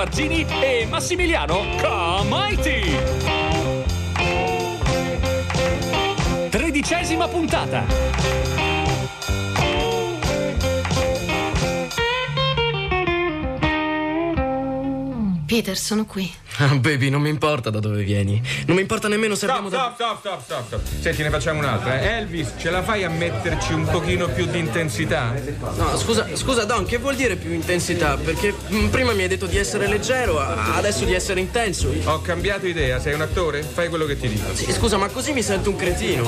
Barzini e Massimiliano Comaiti. Tredicesima puntata. Peter, sono qui. Ah, baby, non mi importa da dove vieni. Non mi importa nemmeno se Stop, abbiamo da. stop, stop, stop, stop, stop. Senti, ne facciamo un'altra. eh. Elvis, ce la fai a metterci un pochino più di intensità? No, scusa, scusa, Don, che vuol dire più intensità? Perché mm, prima mi hai detto di essere leggero, adesso di essere intenso. Ho cambiato idea, sei un attore? Fai quello che ti dico. Sì, scusa, ma così mi sento un cretino.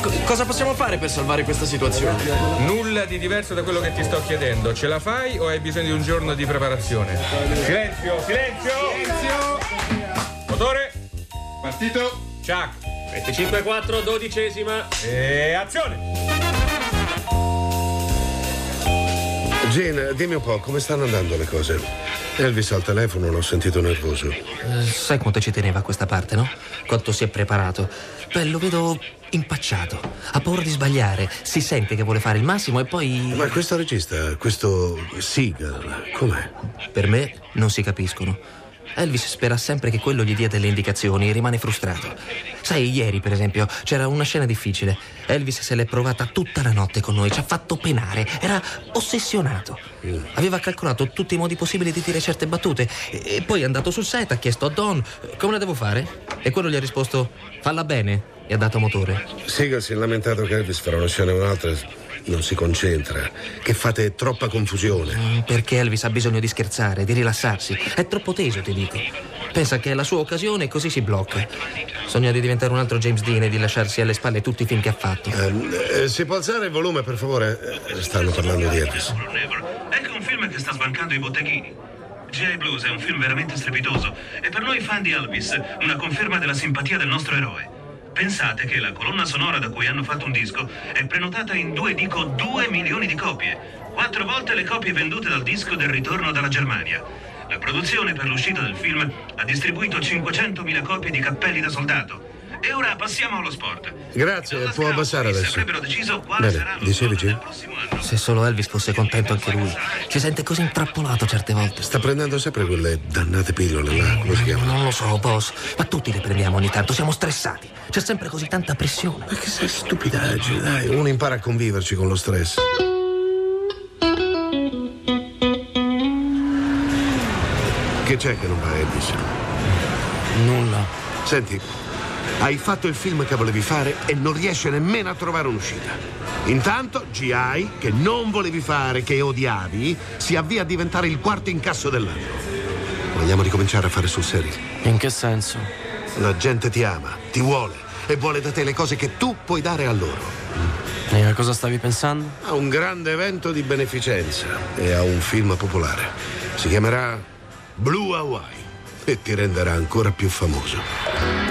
Co- cosa possiamo fare per salvare questa situazione? Nulla di diverso da quello che ti sto chiedendo. Ce la fai o hai bisogno di un giorno di preparazione? Silenzio, silenzio! Silenzio! Motore! Partito? Chuck! 25-4, dodicesima. E azione! Gene, dimmi un po', come stanno andando le cose? Elvis al telefono, l'ho sentito nervoso. Eh, sai quanto ci teneva a questa parte, no? Quanto si è preparato. Beh, lo vedo impacciato. Ha paura di sbagliare. Si sente che vuole fare il massimo e poi. Ma questo regista, questo Seagal, com'è? Per me non si capiscono. Elvis spera sempre che quello gli dia delle indicazioni e rimane frustrato. Sai, ieri, per esempio, c'era una scena difficile. Elvis se l'è provata tutta la notte con noi, ci ha fatto penare, era ossessionato. Aveva calcolato tutti i modi possibili di dire certe battute e poi è andato sul set, ha chiesto a Don come la devo fare e quello gli ha risposto falla bene e ha dato motore. Seagal si è lamentato che Elvis fra una scena e un'altra non si concentra, che fate troppa confusione. Mm, Perché Elvis ha bisogno di scherzare, di rilassarsi. È troppo teso, ti dico. Pensa che è la sua occasione e così si blocca. Sogna di diventare un altro James Dean e di lasciarsi alle spalle tutti i film che ha fatto. Ehm, eh, si può alzare il volume, per favore? Eh, Stanno parlando di Elvis. Ecco un film che sta sbancando i botteghini. G.I. Blues è un film veramente strepitoso e per noi fan di Elvis una conferma della simpatia del nostro eroe. Pensate che la colonna sonora da cui hanno fatto un disco è prenotata in due, dico, due milioni di copie. Quattro volte le copie vendute dal disco del ritorno dalla Germania. La produzione per l'uscita del film ha distribuito 500.000 copie di cappelli da soldato. E ora passiamo allo sport. Grazie, può abbassare adesso. Bene, dicevi, Jim? Se solo Elvis fosse contento anche lui. Si sente così intrappolato certe volte. Sta prendendo sempre quelle dannate pillole là, come si chiamano? Non lo so, boss, ma tutti le prendiamo ogni tanto, siamo stressati. C'è sempre così tanta pressione. Ma che sei stupidaggine, dai. Uno impara a conviverci con lo stress. Che c'è che non va, Elvis? Nulla. Senti, hai fatto il film che volevi fare e non riesci nemmeno a trovare un'uscita. Intanto GI, che non volevi fare, che odiavi, si avvia a diventare il quarto incasso dell'anno. Vogliamo ricominciare a fare sul serio. In che senso? La gente ti ama, ti vuole e vuole da te le cose che tu puoi dare a loro. E a cosa stavi pensando? A un grande evento di beneficenza e a un film popolare. Si chiamerà Blue Hawaii e ti renderà ancora più famoso.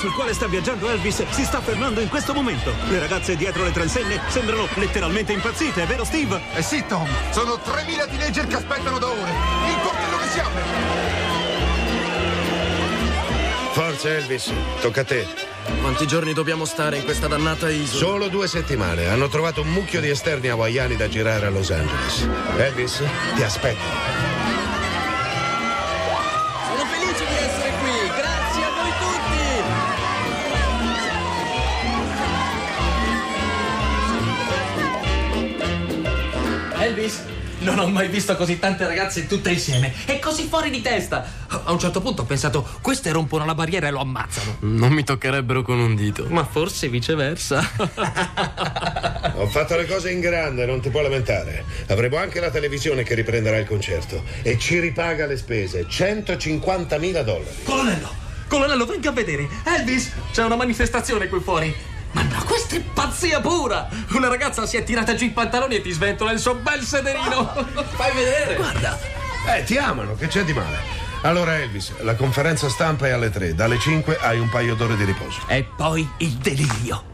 Sul quale sta viaggiando Elvis si sta fermando in questo momento. Le ragazze dietro le transenne sembrano letteralmente impazzite, vero Steve? Eh sì, Tom, sono 3000 teenager che aspettano da ore. Il coltello si apre. Forza Elvis, tocca a te. Quanti giorni dobbiamo stare in questa dannata isola? Solo due settimane. Hanno trovato un mucchio di esterni hawaiani da girare a Los Angeles. Elvis, ti aspetto. Non ho mai visto così tante ragazze tutte insieme e così fuori di testa. A un certo punto ho pensato, queste rompono la barriera e lo ammazzano. Non mi toccherebbero con un dito. Ma forse viceversa. Ho fatto le cose in grande, non ti puoi lamentare. Avremo anche la televisione che riprenderà il concerto e ci ripaga le spese, 150.000 dollari. Colonnello, colonnello, venga a vedere. Elvis, c'è una manifestazione qui fuori. Ma no, questa è pazzia pura! Una ragazza si è tirata giù i pantaloni e ti sventola il suo bel sederino. Fai vedere. Guarda. Eh, ti amano, che c'è di male? Allora Elvis, la conferenza stampa è alle 3, dalle 5 hai un paio d'ore di riposo. E poi il delirio.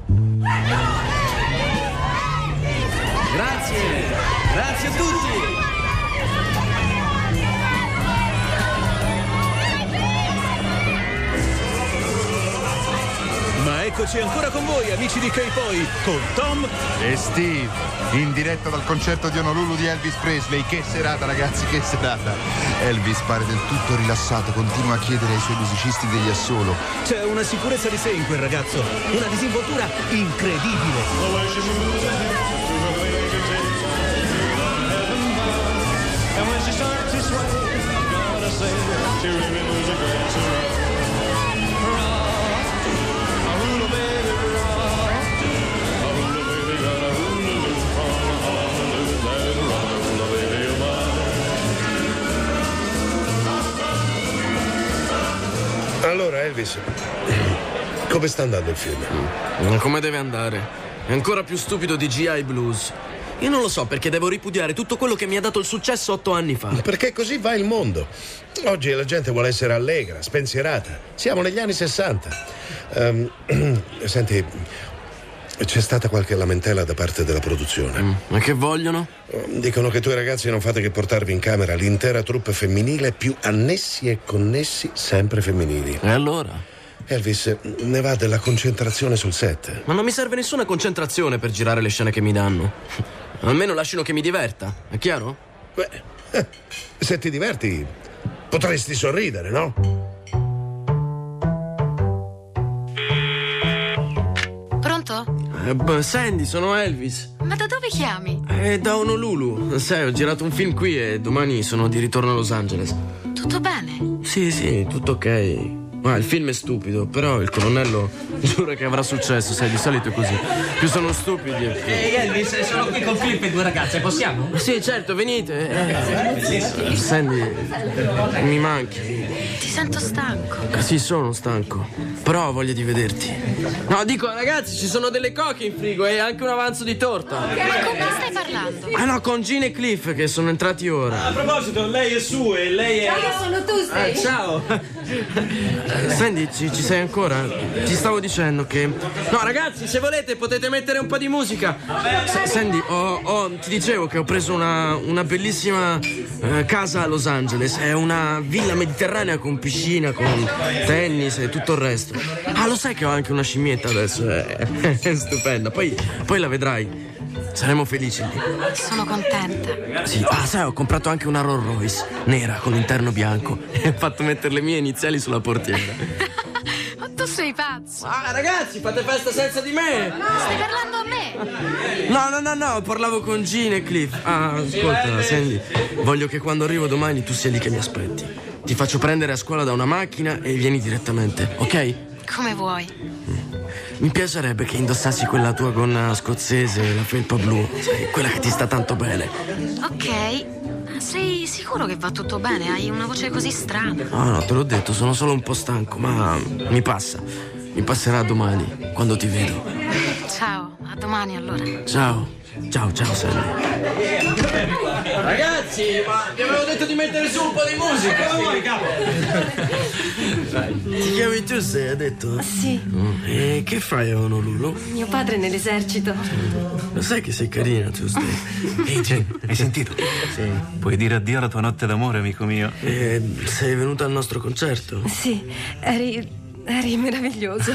Grazie. Grazie a tutti. Eccoci ancora con voi, amici di K-Poi, con Tom E Steve, in diretta dal concerto di Honolulu di Elvis Presley. Che serata, ragazzi, che serata. Elvis pare del tutto rilassato, continua a chiedere ai suoi musicisti degli assolo. C'è una sicurezza di sé in quel ragazzo, una disinvoltura incredibile. Allora, Elvis, come sta andando il film? Ma Come deve andare? È ancora più stupido di GI Blues. Io non lo so perché devo ripudiare tutto quello che mi ha dato il successo otto anni fa. Perché così va il mondo. Oggi la gente vuole essere allegra, spensierata. Siamo negli anni 60. Ehm, senti, c'è stata qualche lamentela da parte della produzione. Ma che vogliono? Dicono che tu ragazzi non fate che portarvi in camera l'intera troupe femminile più annessi e connessi sempre femminili. E allora? Elvis, ne va della concentrazione sul set. Ma non mi serve nessuna concentrazione per girare le scene che mi danno. Almeno lasciano che mi diverta, è chiaro? Beh, eh, se ti diverti, potresti sorridere, no? Beh, Sandy, sono Elvis. Ma da dove chiami? È da Honolulu. Sai, ho girato un film qui e domani sono di ritorno a Los Angeles. Tutto bene? Sì, sì, tutto ok. Ma il film è stupido, però il colonnello giura che avrà successo, sai, di solito è così. Più sono stupidi e più. Ehi Elvis, sono qui con Flip e due ragazze, possiamo? Sì, certo, venite. Eh, Sandy, mi manchi. Ti sento stanco. Sì, sono stanco. Però ho voglia di vederti. No, dico, ragazzi, ci sono delle coche in frigo e anche un avanzo di torta. Ma con chi stai parlando? Ah no, con Gene e Cliff che sono entrati ora. A proposito, lei è su e lei è... Io sono tu, Eh, sei. ciao. Eh, Sandy, ci, ci sei ancora? Ti stavo dicendo che. No, ragazzi, se volete potete mettere un po' di musica. S- Sandy, ho- ti dicevo che ho preso una, una bellissima eh, casa a Los Angeles. È una villa mediterranea con piscina, con tennis e tutto il resto. Ah, lo sai che ho anche una scimmietta adesso? È, è stupenda. Poi, poi la vedrai. Saremo felici lì. Sono contenta. Sì, ah, sai, ho comprato anche una Rolls Royce nera con l'interno bianco e ho fatto mettere le mie iniziali sulla portiera. Ma tu sei pazzo. Ah, ragazzi, fate festa senza di me! Stai parlando a me? No, no, no, no, parlavo con Gene e Cliff. Ah, ascolta, Sandy, voglio che quando arrivo domani tu sia lì che mi aspetti. Ti faccio prendere a scuola da una macchina e vieni direttamente, ok? Come vuoi. Mi piacerebbe che indossassi quella tua gonna scozzese, la felpa blu, sai, quella che ti sta tanto bene. Ok. Sei sicuro che va tutto bene? Hai una voce così strana. Ah, no, te l'ho detto, sono solo un po' stanco, ma mi passa. Mi passerà domani, quando ti vedo. Ciao, a domani allora. Ciao. Ciao, ciao, Sandy. Ragazzi, ma vi avevo detto di mettere su un po' di musica. Ti chiami Giuseppe, hai detto? Sì, Mm, E che fai a Honolulu? mio padre è nell'esercito. Lo sai che sei carina, Giuseppe? Ehi, Jen, hai sentito? Sì. Puoi dire addio alla tua notte d'amore, amico mio. E sei venuta al nostro concerto? Sì, eri. eri meraviglioso.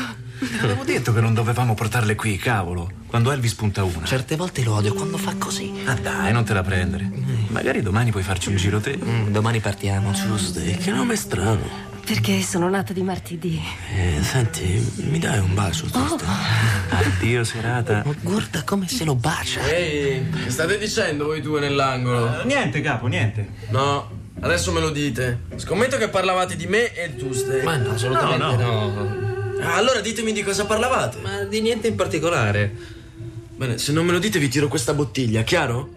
Avevo detto che non dovevamo portarle qui, cavolo. Quando Elvis punta una. Certe volte lo odio quando fa così. Ah dai, non te la prendere. Magari domani puoi farci un giro te. Mm, domani partiamo. Tuesday, che nome strano. Perché sono nata di martedì. Eh, senti, mi dai un bacio, Tuesday? Addio serata. Ma guarda come se lo bacia. Ehi, che state dicendo voi due nell'angolo? Niente, capo, niente. No, adesso me lo dite. Scommetto che parlavate di me e Tuesday. Ma no, assolutamente No, no. Ah, Allora ditemi di cosa parlavate. Ma di niente in particolare. Bene, se non me lo dite vi tiro questa bottiglia, chiaro?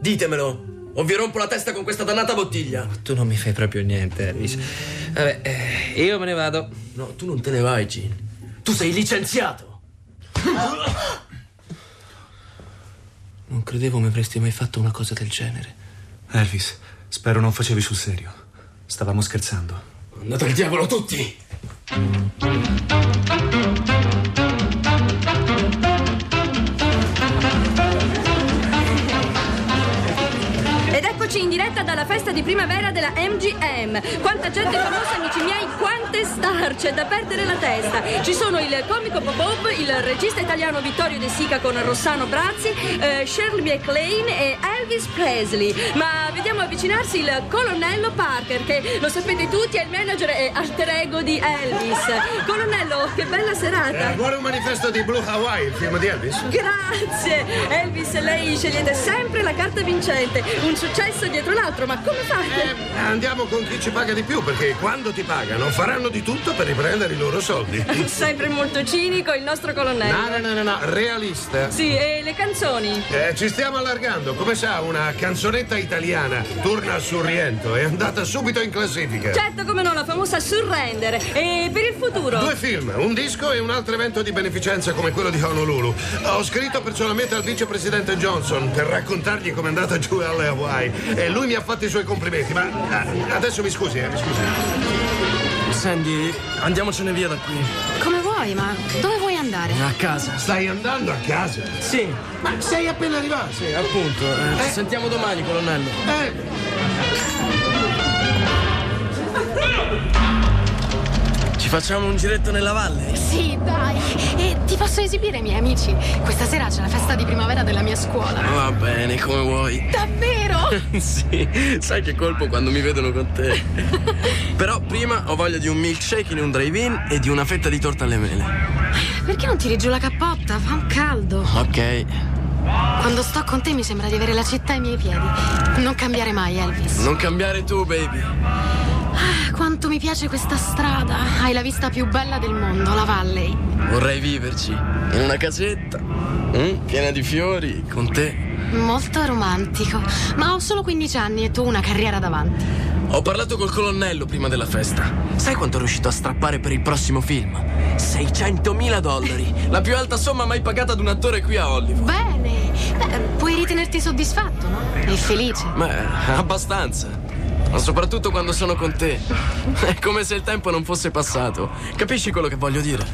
Ditemelo, o vi rompo la testa con questa dannata bottiglia. Tu non mi fai proprio niente, Elvis. Vabbè, eh, io me ne vado. No, tu non te ne vai, Gene. Tu sei licenziato. Non credevo mi avresti mai fatto una cosa del genere. Elvis, spero non facevi sul serio. Stavamo scherzando. Andate al diavolo tutti!「どんどんどん」diretta dalla festa di primavera della MGM. Quanta gente famosa, amici miei, quante star, c'è da perdere la testa. Ci sono il comico Bob il regista italiano Vittorio De Sica con Rossano Brazzi, eh, Shirley MacLaine e Elvis Presley. Ma vediamo avvicinarsi il colonnello Parker, che lo sapete tutti è il manager e alter ego di Elvis. Colonnello, che bella serata. Eh, vuole un manifesto di Blue Hawaii, il film di Elvis? Grazie! Elvis, lei scegliete sempre la carta vincente. Un successo dietro l'altro, ma come fate? Eh, andiamo con chi ci paga di più, perché quando ti pagano faranno di tutto per riprendere i loro soldi. Sempre molto cinico il nostro colonnello. No, no, no, no, no, realista. Sì, e le canzoni? Eh, ci stiamo allargando. Come sa, una canzonetta italiana, Turna sul rientro, è andata subito in classifica. Certo, come no, la famosa Surrender. E per il futuro? Due film, un disco e un altro evento di beneficenza come quello di Honolulu. Ho scritto personalmente al vicepresidente Johnson per raccontargli com'è andata giù alle Hawaii e lui mi ha fatto i suoi complimenti. Ma ah, adesso mi scusi, eh, mi scusi. Sandy, andiamocene via da qui. Come vuoi, ma dove vuoi andare? A casa. Stai andando a casa? Sì. Ma sei appena arrivato? Sì, appunto. Eh, Ci sentiamo domani, colonnello. Eh, Ci facciamo un giretto nella valle? Sì, dai. E ti posso esibire i miei amici. Questa sera c'è la festa di primavera della mia scuola. Va bene, come vuoi. Davvero? sì, sai che colpo quando mi vedono con te. Però prima ho voglia di un milkshake in un drive-in e di una fetta di torta alle mele. Perché non tiri giù la cappotta? Fa un caldo. Ok. Quando sto con te mi sembra di avere la città ai miei piedi. Non cambiare mai, Elvis. Non cambiare tu, baby. Ah, quanto mi piace questa strada. Hai la vista più bella del mondo, la Valley. Vorrei viverci in una casetta mm, piena di fiori con te. Molto romantico. Ma ho solo 15 anni e tu una carriera davanti. Ho parlato col colonnello prima della festa. Sai quanto è riuscito a strappare per il prossimo film? 600.000 dollari. La più alta somma mai pagata ad un attore qui a Hollywood. Bene. Beh, puoi ritenerti soddisfatto, no? E felice. Beh, abbastanza. Ma soprattutto quando sono con te. È come se il tempo non fosse passato. Capisci quello che voglio dire?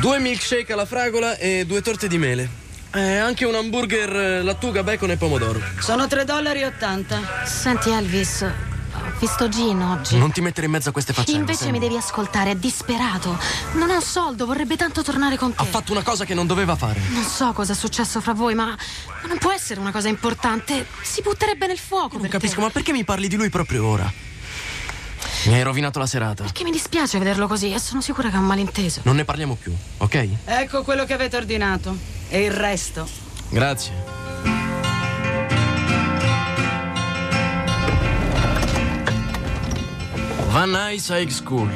Due milkshake alla fragola e due torte di mele. E anche un hamburger eh, lattuga, bacon e pomodoro. Sono 3,80 dollari. 80. Senti, Elvis, ho visto Gino oggi. Non ti mettere in mezzo a queste faccende. Invece Sam. mi devi ascoltare, è disperato. Non ha un soldo, vorrebbe tanto tornare con te. Ha fatto una cosa che non doveva fare. Non so cosa è successo fra voi, ma, ma non può essere una cosa importante. Si butterebbe nel fuoco. Non per capisco, te. ma perché mi parli di lui proprio ora? Mi hai rovinato la serata. Perché mi dispiace vederlo così e sono sicura che è un malinteso. Non ne parliamo più, ok? Ecco quello che avete ordinato. E il resto. Grazie. Van Nuys High School.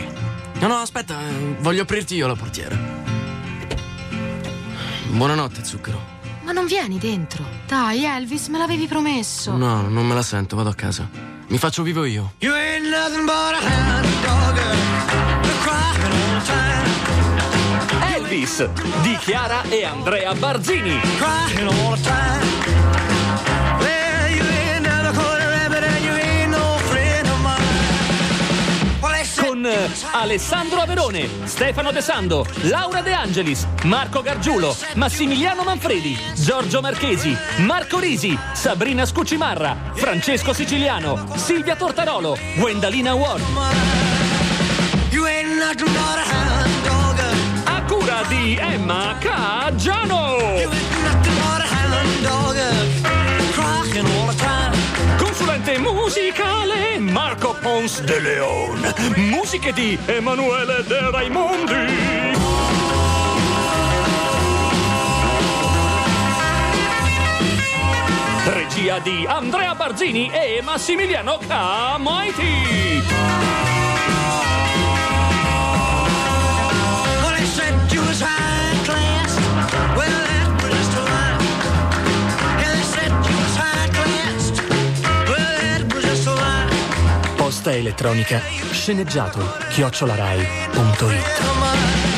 No, no, aspetta, eh, voglio aprirti io la portiera. Buonanotte, zucchero. Ma non vieni dentro. Dai, Elvis, me l'avevi promesso. No, non me la sento, vado a casa. Mi faccio vivo io. You ain't nothing but a hound dog, you're crying all the time, Elvis di Chiara e Andrea Barzini. crying all the time. Alessandro Averone, Stefano De Sando, Laura De Angelis, Marco Gargiulo, Massimiliano Manfredi, Giorgio Marchesi, Marco Risi, Sabrina Scucimarra, Francesco Siciliano, Silvia Tortarolo, Gwendalina Ward. A cura di Emma Caggiano. Pons de Leon. Musiche di Emanuele De Raimondi. Regia di Andrea Barzini e Massimiliano Camaiti. Well, lie. Posta elettronica sceneggiato chiocciolarai.it.